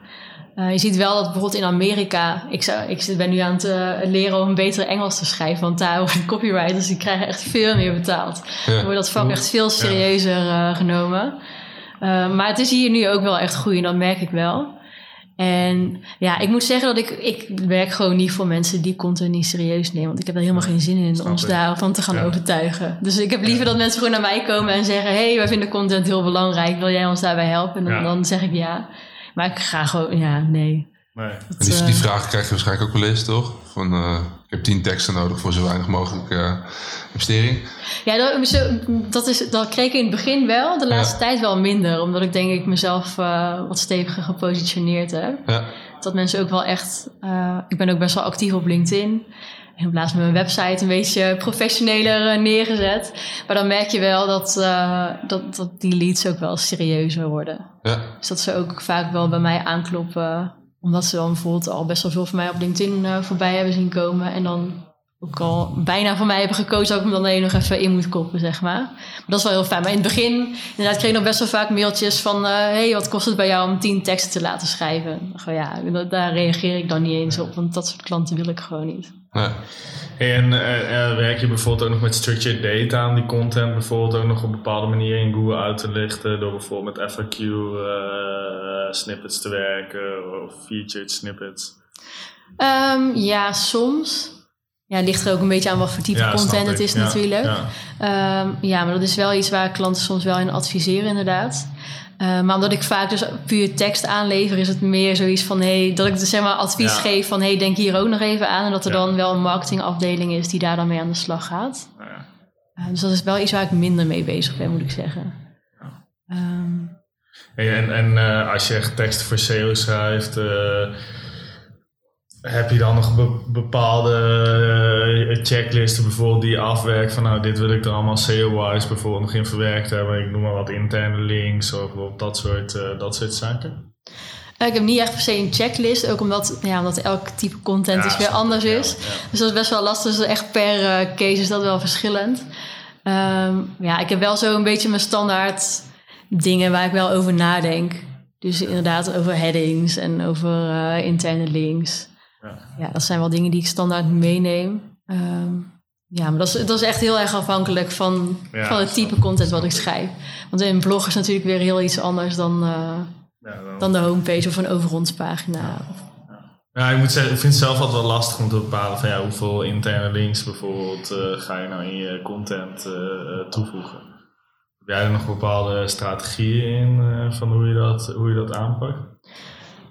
Uh, je ziet wel dat bijvoorbeeld in Amerika... Ik, zou, ik ben nu aan het uh, leren om een betere Engels te schrijven. Want daar worden copywriters die krijgen echt veel meer betaald. Ja. Dan wordt dat vak echt veel serieuzer uh, genomen. Maar het is hier nu ook wel echt groeien, dat merk ik wel. En ja, ik moet zeggen dat ik, ik werk gewoon niet voor mensen die content niet serieus nemen. Want ik heb er helemaal geen zin in om ons daarvan te gaan overtuigen. Dus ik heb liever dat mensen gewoon naar mij komen en zeggen: Hé, hey, wij vinden content heel belangrijk. Wil jij ons daarbij helpen? En dan, dan zeg ik ja. Maar ik ga gewoon, ja, nee. nee. die, die eh, vraag krijg je waarschijnlijk ook wel eens, toch? Van, uh, ik heb tien teksten nodig voor zo weinig mogelijk uh, investering. Ja, dat, dat, is, dat kreeg ik in het begin wel. De laatste tijd wel minder. Omdat ik denk ik mezelf uh, wat steviger gepositioneerd heb. Ja. Dat mensen ook wel echt... Uh, ik ben ook best wel actief op LinkedIn. En plaats van mijn website een beetje professioneler neergezet. Maar dan merk je wel dat, dat, dat die leads ook wel serieuzer worden. Ja. Dus dat ze ook vaak wel bij mij aankloppen omdat ze dan bijvoorbeeld al best wel veel van mij op LinkedIn uh, voorbij hebben zien komen. En dan ook al bijna voor mij hebben gekozen dat ik me dan alleen nog even in moet koppen, zeg maar. maar. dat is wel heel fijn. Maar in het begin, inderdaad, kreeg ik nog best wel vaak mailtjes van... Uh, hey, wat kost het bij jou om tien teksten te laten schrijven? ja, daar reageer ik dan niet eens op, want dat soort klanten wil ik gewoon niet. Ja. En uh, werk je bijvoorbeeld ook nog met structured data om die content bijvoorbeeld ook nog op bepaalde manier in Google uit te lichten door bijvoorbeeld met FAQ snippets te werken of featured snippets? Um, ja, soms. Ja, het ligt er ook een beetje aan wat voor type content het is ja, natuurlijk. Ja. Um, ja, maar dat is wel iets waar klanten soms wel in adviseren inderdaad. Uh, maar omdat ik vaak dus puur tekst aanlever, is het meer zoiets van hey, dat ik dus zeg maar advies geef van hey, denk hier ook nog even aan. En dat er dan wel een marketingafdeling is die daar dan mee aan de slag gaat. Uh, dus dat is wel iets waar ik minder mee bezig ben, moet ik zeggen. Um, hey, en en uh, als je echt teksten voor SEO schrijft heb je dan nog bepaalde uh, checklisten bijvoorbeeld die je afwerkt van nou dit wil ik er allemaal SEO-wise bijvoorbeeld nog in verwerkt hebben. Ik noem maar wat interne links of dat soort, dat soort zaken. Eh, ik heb niet echt per se een checklist, ook omdat, ja, omdat elk type content Ja, is weer anders ja, is. ja. Dus dat is best wel lastig. Dus echt per eh, case is dat wel verschillend. Ehm, ja, ik heb wel zo een beetje mijn standaard dingen waar ik wel over nadenk. Dus inderdaad over headings en over eh, interne links. Ja. Ja. dat zijn wel dingen die ik standaard meeneem. Ehm, ja, maar dat is, dat is echt heel erg afhankelijk van, Ja, van het type content wat ik schrijf. Want een blog is natuurlijk weer heel iets anders dan, eh, Ja, dan- dan de homepage of een over ons pagina. Ja, ik moet zeggen, ik vind het zelf altijd wel lastig om te bepalen van ja, hoeveel interne links bijvoorbeeld eh, ga je nou in je content toevoegen. Jij er nog bepaalde strategieën in eh, van hoe je dat, hoe je dat aanpakt?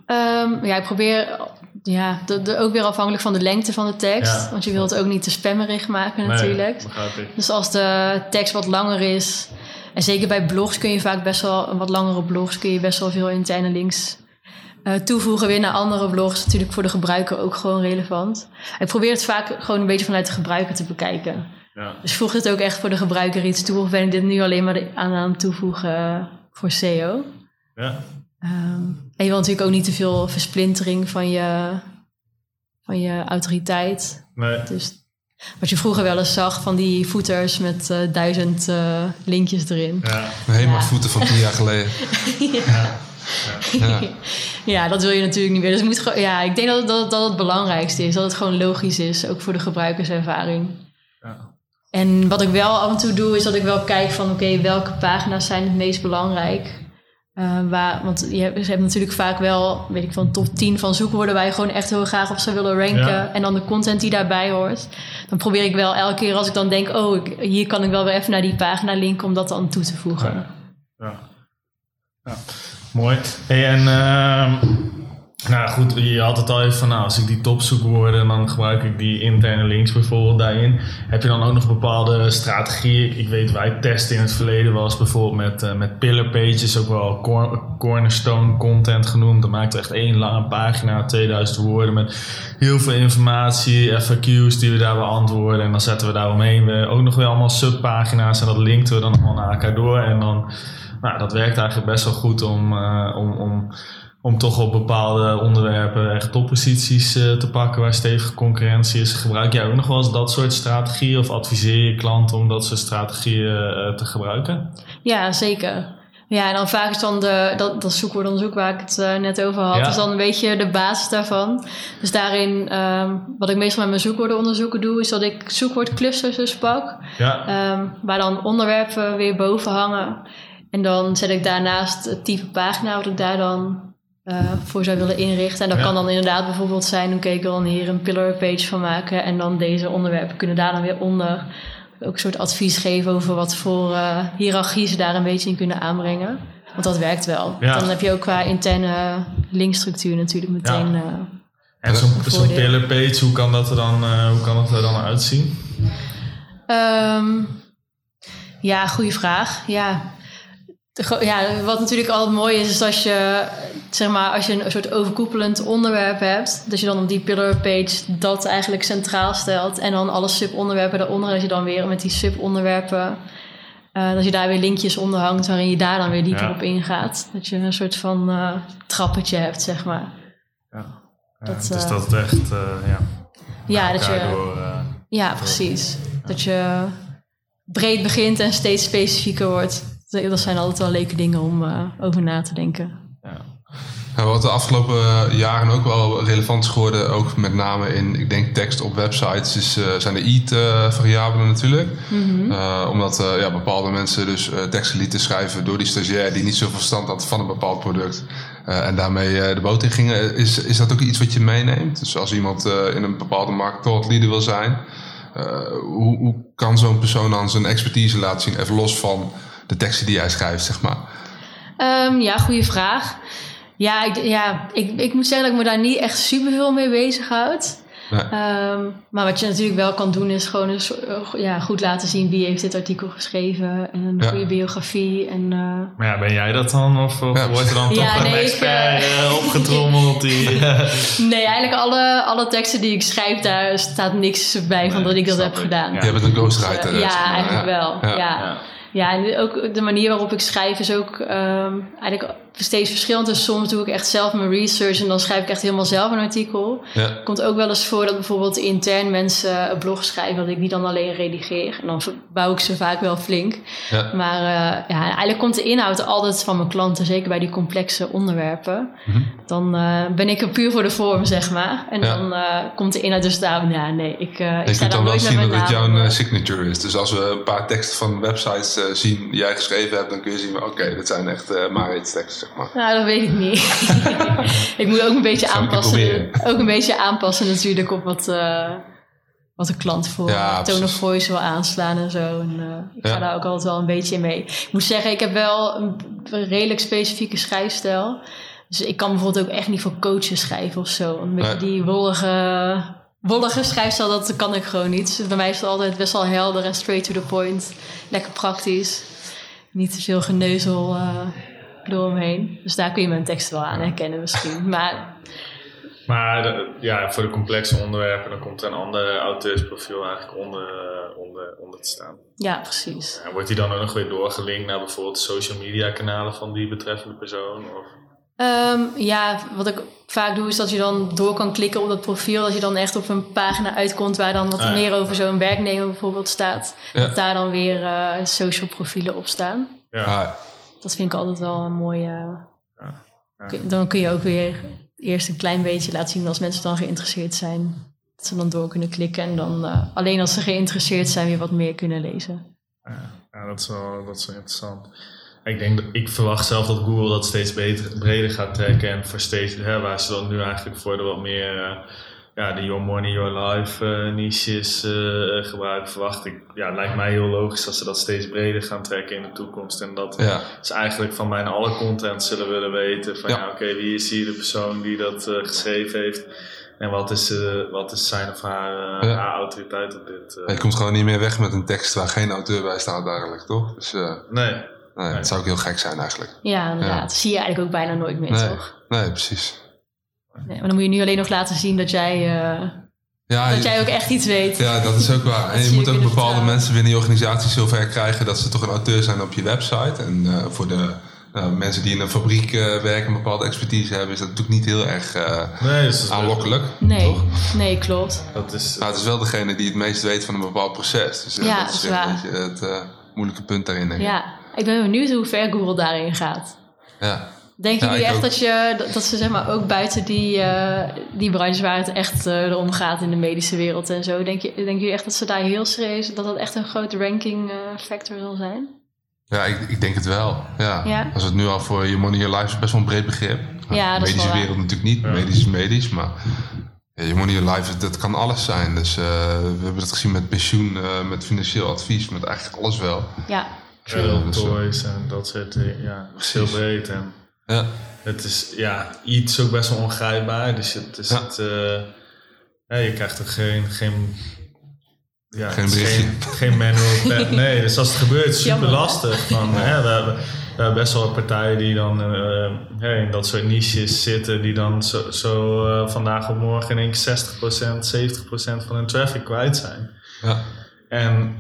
Ehm, ja, ik probeer ja, de, de- ook weer afhankelijk van de lengte van de tekst. Ja, want je wilt het ook niet te spammerig maken natuurlijk. Nee. Dus als de tekst wat langer is... En zeker bij blogs kun je vaak best wel... Wat langere blogs kun je best wel veel interne links eh, toevoegen weer naar andere blogs. Natuurlijk voor de gebruiker ook gewoon relevant. Ik probeer het vaak gewoon een beetje vanuit de gebruiker te bekijken. Ja. Dus voegt het ook echt voor de gebruiker iets toe? Of ben ik dit nu alleen maar aan aan het toevoegen voor SEO? Ja. Ehm, en je wil natuurlijk ook niet te veel versplintering van je, van je autoriteit. Nee. Dus wat je vroeger wel eens zag van die footers met eh, duizend eh, linkjes erin. Ja. Helemaal Ja. voeten van tien jaar geleden. Ja. Ja. ja, dat wil je natuurlijk niet meer. Dus het moet ja, ik denk dat, dat dat het belangrijkste is. Dat het gewoon logisch is, ook voor de gebruikerservaring. Ja. En wat ik wel af en toe doe, is dat ik wel kijk van... oké, welke pagina's zijn het meest belangrijk? Eh, waar, want je hebt, ze hebben natuurlijk vaak wel, weet ik van top 10 van zoekwoorden... waar je gewoon echt heel graag op zou willen ranken. Ja. En dan de content die daarbij hoort. Dan probeer ik wel elke keer als ik dan denk... oh, ik- hier kan ik wel weer even naar die pagina linken... om dat dan toe te voegen. Ja. Ja. Ja. Mooi. Hey, en ehm, nou goed, je had het al even van, nou, als ik die topzoekwoorden, dan gebruik ik die interne links bijvoorbeeld daarin. Heb je dan ook nog bepaalde strategieën? Ik weet, wij testen in het verleden eens bijvoorbeeld met, eh, met pillar pages, ook wel cor- cornerstone content genoemd. Dan maakten we echt één lange pagina, 2000 woorden met heel veel informatie, FAQ's die we daar beantwoorden. En dan zetten we daar omheen we ook nog weer allemaal subpagina's en dat linkten we dan allemaal naar elkaar door. En dan nou, dat werkt eigenlijk best wel goed om, eh, om, om, om toch op bepaalde onderwerpen echt topposities eh, te pakken waar stevige concurrentie is. Gebruik jij ook nog wel eens dat soort strategieën of adviseer je klanten om dat soort strategieën eh, te gebruiken? Ja, zeker. Ja, en dan vaak is dan de, dat, dat zoekwoordonderzoek waar ik het eh, net over had, Ja. is dan een beetje de basis daarvan. Dus daarin, ehm, wat ik meestal met mijn zoekwoordenonderzoeken doe, is dat ik zoekwoordclusters dus pak, Ja, ehm, waar dan onderwerpen weer boven hangen. En dan zet ik daarnaast het type pagina wat ik daar dan eh, voor zou willen inrichten. En dat Ja. kan dan inderdaad bijvoorbeeld zijn, oké, ik wil dan hier een pillar page van maken. En dan deze onderwerpen kunnen daar dan weer onder ook een soort advies geven over wat voor eh hiërarchie ze daar een beetje in kunnen aanbrengen. Want dat werkt wel. Ja. Dan heb je ook qua interne linkstructuur natuurlijk meteen. Ja. eh, en zo'n voordeel. pillar page, hoe kan dat er dan, hoe kan dat er dan uitzien? Ehm, ja, goede vraag. Ja. Ja, wat natuurlijk altijd mooi is, is als je, zeg maar, als je een soort overkoepelend onderwerp hebt, dat je dan op die pillar page dat eigenlijk centraal stelt en dan alle subonderwerpen daaronder, dat je dan weer met die subonderwerpen, eh dat je daar weer linkjes onder hangt waarin je daar dan weer dieper Ja. op ingaat. Dat je een soort van eh, trappetje hebt, zeg maar. Ja. Ja, Dat, dus eh, dat het echt ja, Ja, dat elkaar je... door, Ja, precies. Dat je breed begint en steeds specifieker wordt. Dat zijn altijd wel leuke dingen om eh, over na te denken. ja. Nou, wat de afgelopen eh, jaren ook wel relevant is geworden, ook met name in, ik denk, tekst op websites, is, eh, zijn de EAT-variabelen natuurlijk. Eh, omdat eh, ja, bepaalde mensen dus eh, teksten lieten schrijven door die stagiair die niet zoveel verstand had van een bepaald product. eh, en daarmee eh, de boot in gingen. Is, is dat ook iets wat je meeneemt? Dus als iemand eh, in een bepaalde markt thought leader wil zijn, eh, hoe, hoe kan zo'n persoon dan zijn expertise laten zien, even los van de teksten die hij schrijft, zeg maar? Ehm, ja, goede vraag. Ja, ik, ja ik, ik moet zeggen dat ik me daar niet echt super veel mee bezighoud. Nee. Ehm, maar wat je natuurlijk wel kan doen is gewoon een soort- eh, ja, goed laten zien wie heeft dit artikel geschreven. En een Ja. goede biografie. En, eh, Maar ja, ben jij dat dan? Of, of Ja. wordt er dan Ja, toch een nee, expert eh, opgetrommeld? Die, nee, eigenlijk alle, alle teksten die ik schrijf, daar staat niks bij van dat ik dat heb ik. gedaan. Ja. Je bent een ghostwriter. ja, eigenlijk wel. Ja. Ja. En ook de manier waarop ik schrijf is ook ehm, eigenlijk steeds verschillend. Dus soms doe ik echt zelf mijn research en dan schrijf ik echt helemaal zelf een artikel. Ja. Komt ook wel eens voor dat bijvoorbeeld intern mensen een blog schrijven, dat ik die dan alleen redigeer. En dan bouw ik ze vaak wel flink. Ja. Maar uh, ja, eigenlijk komt de inhoud altijd van mijn klanten, zeker bij die complexe onderwerpen. Mhm. Dan uh, ben ik er puur voor de vorm, zeg maar. En Ja. dan uh, komt de inhoud dus daarom, ja, nee, ik, uh, ik sta daar dan wel zien dat het jouw eh, signature is. Dus als we een paar teksten van websites eh, zien die jij geschreven hebt, dan kun je zien, oké, dat zijn echt uh, Marit's teksten, zeg maar. Nou, dat weet ik niet. ik moet ook een beetje Zou aanpassen. Ook een beetje aanpassen natuurlijk op wat, eh, wat de klant voor Ja, tone of voice wil aanslaan en zo. En, eh, ik ga daar ook altijd wel een beetje in mee. Ik moet zeggen, ik heb wel een redelijk specifieke schrijfstijl. Dus ik kan bijvoorbeeld ook echt niet voor coaches schrijven of zo. Een beetje Nee. die wollige, wollige schrijfstijl, dat kan ik gewoon niet. Dus bij mij is het altijd best wel helder en straight to the point. Lekker praktisch. Niet te veel geneuzel eh eromheen. Dus daar kun je mijn tekst wel aan herkennen misschien. Maar Maar de- ja, voor de complexe onderwerpen, dan komt er een ander auteursprofiel eigenlijk onder, eh, onder, onder te staan. ja, precies. En wordt die dan ook nog weer doorgelinkt naar bijvoorbeeld social media kanalen van die betreffende persoon? Of? Ehm, ja, wat ik vaak doe is dat je dan door kan klikken op dat profiel. Dat je dan echt op een pagina uitkomt waar dan wat Ah, ja. meer over zo'n werknemer bijvoorbeeld staat. Ja. Dat daar dan weer eh, social profielen op staan. Ja. Ah, Dat vind ik altijd wel een mooie... Ja. Ja. kun- Dan kun je ook weer eerst een klein beetje laten zien als mensen dan geïnteresseerd zijn. Dat ze dan door kunnen klikken en dan eh, alleen als ze geïnteresseerd zijn weer wat meer kunnen lezen. Ja, ja, dat, is wel, dat is wel interessant. Ik, denk dat, ik verwacht zelf dat Google dat steeds beter, breder gaat trekken. En voor steeds, hè, waar ze dan nu eigenlijk voor de wat meer eh, ja, de Your Money, Your Life eh, niches eh, gebruiken, verwacht ik. Ja, het lijkt mij heel logisch dat ze dat steeds breder gaan trekken in de toekomst. En dat ja. ze eigenlijk van bijna alle content zullen willen weten. Van Ja. ja, oké, wie is hier de persoon die dat eh, geschreven heeft? En wat is, eh, wat is zijn of haar, eh, Ja. haar autoriteit op dit? eh? Je komt gewoon niet meer weg met een tekst waar geen auteur bij staat eigenlijk, toch? Dus eh, Nee. nee, het zou ook heel gek zijn eigenlijk. Ja, inderdaad. Ja. Dat zie je eigenlijk ook bijna nooit meer, Nee. toch? Nee, precies. Nee, maar dan moet je nu alleen nog laten zien dat jij, eh, Ja, dat je- jij ook echt iets weet. Ja, dat is ook waar. En je je moet ook bepaalde vertrouwen. mensen binnen je organisatie zover krijgen dat ze toch een auteur zijn op je website. En eh, voor de nou, mensen die in een fabriek eh, werken en een bepaalde expertise hebben, is dat natuurlijk niet heel erg eh, Nee, dus dat is aanlokkelijk. Nee, nee, klopt. Dat is, Maar het is wel degene die het meest weet van een bepaald proces. Dus eh, Ja, dat is is een waar. beetje het eh, moeilijke punt daarin, denk ik. Ja, ik ben benieuwd hoe ver Google daarin gaat. Ja. Denken Ja, jullie echt ook. dat, je, dat, dat ze zeg maar ook buiten die, eh, die branche waar het echt eh, erom gaat in de medische wereld en zo, denk je, denken jullie echt dat ze daar heel serieus, dat dat echt een grote ranking eh, factor zal zijn? Ja, ik, ik denk het wel. Ja. Ja. Als het nu al voor je money, your life is best wel een breed begrip. Ja, dat is medische waar. wereld natuurlijk niet. Ja. Medisch is medisch, maar ja, je money, your life, dat kan alles zijn. Dus eh, we hebben dat gezien met pensioen, eh, met financieel advies, met eigenlijk alles wel. Ja, trail toys en dat soort dingen. Ja, heel breed. En Ja, het is, ja, iets ook best wel ongrijpbaar. Dus het is Ja. het, eh, ja, je krijgt ook geen, geen ja, Geen berichtje. Geen, geen manual pad. Nee, dus als het gebeurt, is het super lastig. Van, hè, we, hebben, we hebben best wel partijen die dan eh, hè, in dat soort niches zitten, die dan zo, zo eh, vandaag op morgen in één keer 60%, 70% van hun traffic kwijt zijn. ja. En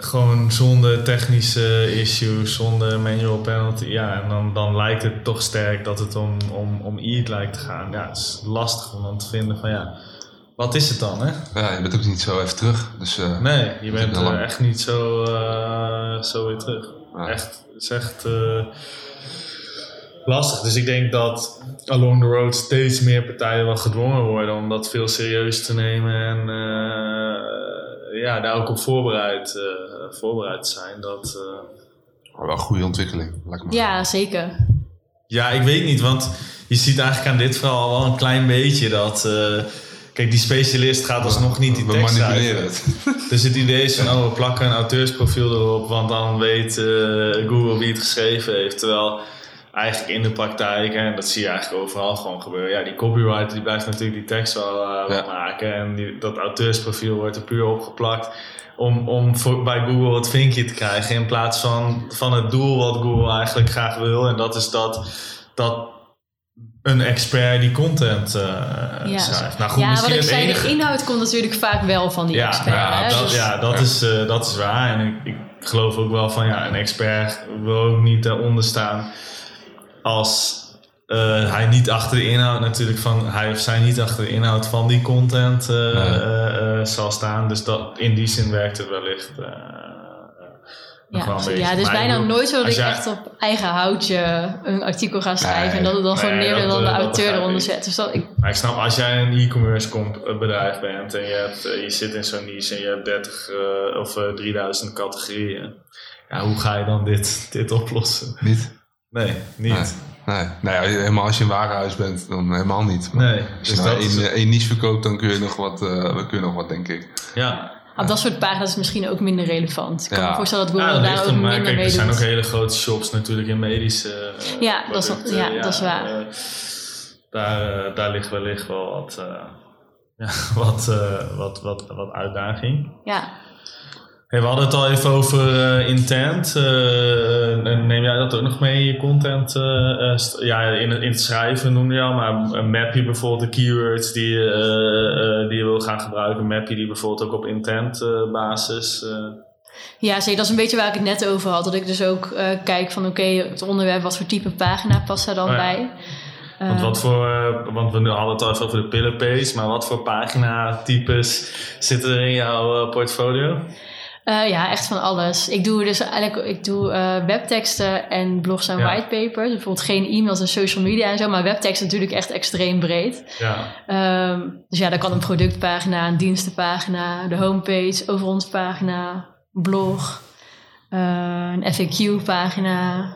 gewoon zonder technische issues, zonder manual penalty. Ja, en dan, dan lijkt het toch sterk dat het om, om, om EAT lijkt te gaan. Ja, het is lastig om dan te vinden van ja, wat is het dan hè? ja, je bent ook niet zo even terug. Dus eh, Nee, je bent lang. eh, echt niet zo, eh, zo weer terug. Ja. Echt, het is echt lastig. Dus ik denk dat along the road steeds meer partijen wel gedwongen worden om dat veel serieus te nemen en ja, daar ook op voorbereid, eh, voorbereid te zijn. Dat, eh, wel een goede ontwikkeling. Lijkt me. ja zeker. ja, ik weet niet, want je ziet eigenlijk aan dit verhaal wel een klein beetje dat. eh, kijk, die specialist gaat alsnog niet die We tekst manipuleren het. Dus het idee is van, oh, we plakken een auteursprofiel erop, want dan weet eh, Google wie het geschreven heeft. Terwijl eigenlijk in de praktijk, en dat zie je eigenlijk overal gewoon gebeuren, ja, die copywriter die blijft natuurlijk die tekst wel, eh, Ja. maken. En die, dat auteursprofiel wordt er puur opgeplakt om, om voor, bij Google het vinkje te krijgen. In plaats van, van het doel wat Google eigenlijk graag wil. En dat is dat, dat een expert die content eh, Ja, schrijft. Nou goed, ja wat misschien ik zei, enige... de inhoud komt natuurlijk vaak wel van die Ja, expert. ja, hè, dat, dus- ja, dat, Is, eh, dat is waar. En ik, ik geloof ook wel van ja, een expert wil ook niet daaronder staan als eh, hij niet achter de inhoud natuurlijk van hij of zij niet achter de inhoud van die content eh, Nee. eh, zal staan. Dus dat, in die zin werkt het wellicht. eh, nog wel Ja, een beetje. ja, het is Maar ik bijna bedoel, nooit zo dat ik jij- echt op eigen houtje een artikel ga schrijven. Nee. en dat het dan gewoon Nee, neer dat, dan de auteur eronder zet. Dus dat, ik, Maar ik snap, als jij een e-commerce bedrijf bent en je, hebt, je zit in zo'n niche en je hebt 30 eh, of eh, 3000 categorieën. Ja, hoe ga je dan dit, dit oplossen? Niet? Nee, niet. Nee. Nee, als je- helemaal als je een warenhuis bent, dan helemaal niet. Maar Nee, Als je dus nou dat is één, niche verkoopt, dan kun je nog wat, eh, dan kun je nog wat denk ik. Ja, op dat soort pagina's is misschien ook minder relevant. Ik kan Ja. me voorstellen dat Google dat daar ook er, minder kijk, mee er zijn ook hele grote shops natuurlijk in medische eh, Ja, dat is- ja, dat is waar. eh, daar, eh, daar ligt wellicht wel wat, eh, ja, wat, eh, wat, wat, wat uitdaging. Ja. Hey, we hadden het al even over eh, intent. Eh, en neem jij dat ook nog mee in je content? eh, eh, ja, in, het- in het schrijven noem je al, maar eh, map je bijvoorbeeld de keywords die, je, eh, eh, die je wil gaan gebruiken? Map je die bijvoorbeeld ook op intent eh, basis? eh? Ja, zeker. Dat is een beetje waar ik het net over had. Dat ik dus ook eh, kijk van oké, het onderwerp, wat voor type pagina past daar dan Oh ja. bij? Want, Eh, wat voor, eh, want we hadden het al even over de pillar page, maar wat voor pagina-types zitten er in jouw eh, portfolio? Eh, ja, echt van alles. Ik doe dus eigenlijk ik doe, eh, webteksten en blogs en Ja. whitepapers. Bijvoorbeeld geen e-mails en social media en zo, maar webtekst natuurlijk echt extreem breed. Ja, Ehm, dus ja, daar kan een productpagina, een dienstenpagina, de homepage, over ons pagina, blog, eh, een FAQ-pagina,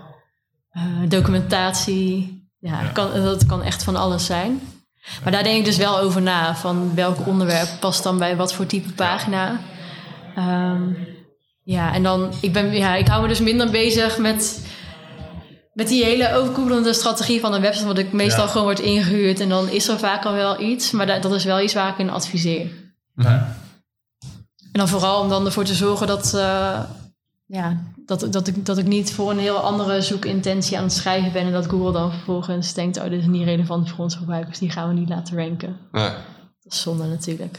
documentatie. Ja, Ja. Dat, kan, dat kan echt van alles zijn. Maar daar denk ik dus wel over na, van welk onderwerp past dan bij wat voor type pagina. Ehm, ja, en dan, ik, ben, ja, ik hou me dus minder bezig met, met die hele overkoepelende strategie van een website, wat ik meestal Ja. gewoon wordt ingehuurd en dan is er vaak al wel iets, maar dat, dat is wel iets waar ik in adviseer. Ja. En dan vooral om dan ervoor te zorgen dat, eh, ja, dat, dat, ik, dat ik niet voor een heel andere zoekintentie aan het schrijven ben en dat Google dan vervolgens denkt, oh, dit is niet relevant voor onze gebruikers, die gaan we niet laten ranken. Nee. Dat is zonde natuurlijk.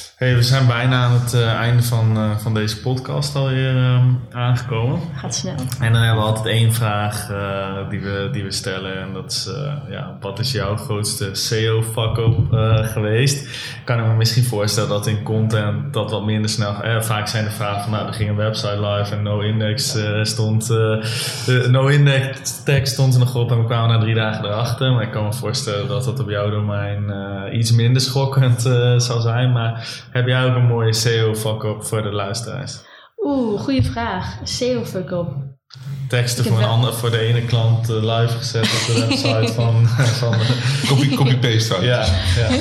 Hey, we zijn bijna aan het eh, einde van, eh, van deze podcast alweer ehm, aangekomen. Gaat snel. En dan hebben we altijd één vraag eh, die, we, die we stellen. En dat is, ja, wat is jouw grootste SEO-fuck-up geweest? Kan ik me misschien voorstellen dat in content dat wat minder snel... Eh, vaak zijn de vragen van, nou, er ging een website live en no-index stond... de no-index tekst stond er nog op en we kwamen na drie dagen erachter. Maar ik kan me voorstellen dat dat op jouw domein iets minder schokkend zal zijn. Maar heb jij ook een mooie SEO-fuck-up voor de luisteraars? Oeh, goede vraag. SEO fuck up. teksten voor, een wel- ander, voor de ene klant eh, live gezet op de website van, van de- Copy- Copy-paste fout. ja, ja.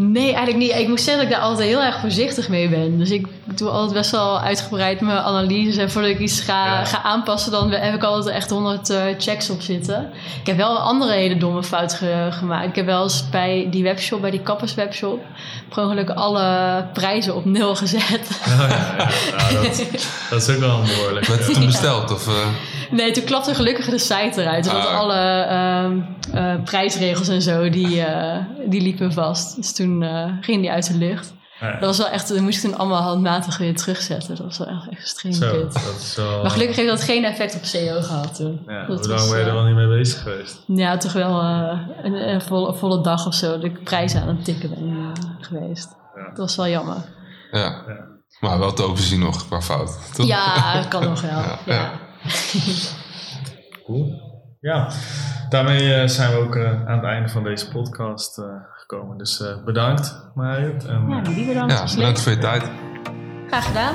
Nee, eigenlijk niet. Ik moet zeggen dat ik daar altijd heel erg voorzichtig mee ben. Dus ik doe altijd best wel uitgebreid mijn analyses. En voordat ik iets ga, Ja. ga aanpassen, dan heb ik altijd echt 100 eh, checks op zitten. Ik heb wel een andere hele domme fout ge- gemaakt. Ik heb wel eens bij die webshop, bij die kappers webshop, per ongeluk alle prijzen op nul gezet. Oh, ja, ja. Dat, dat is ook wel een behoorlijk. Werd het toen besteld? Of, eh, Nee, toen klapte gelukkig de site eruit. Dus Ah. alle ehm, eh, prijsregels en zo, die, eh, die liepen vast. Dus toen eh, ging die uit de lucht. Ja, Dat was wel echt, dan moest ik toen allemaal handmatig weer terugzetten. Dat was wel echt extreem Zo, kut. dat is wel... Maar gelukkig heeft dat geen effect op SEO gehad toen. Ja, dat hoe lang ben je er al niet mee bezig geweest? Ja, toch wel eh, een, een volle, volle dag of zo dat ik prijzen aan het tikken ben geweest. Ja. Dat was wel jammer. ja. Ja. Maar wel te overzien nog qua fout. toch? Ja, kan nog wel. Ja, Ja, ja. Cool. Ja, daarmee eh, zijn we ook eh, aan het einde van deze podcast eh, gekomen. Dus eh, bedankt, Mariut. En, Ja, bedankt. Ja, bedankt leuk. voor je tijd. Graag gedaan.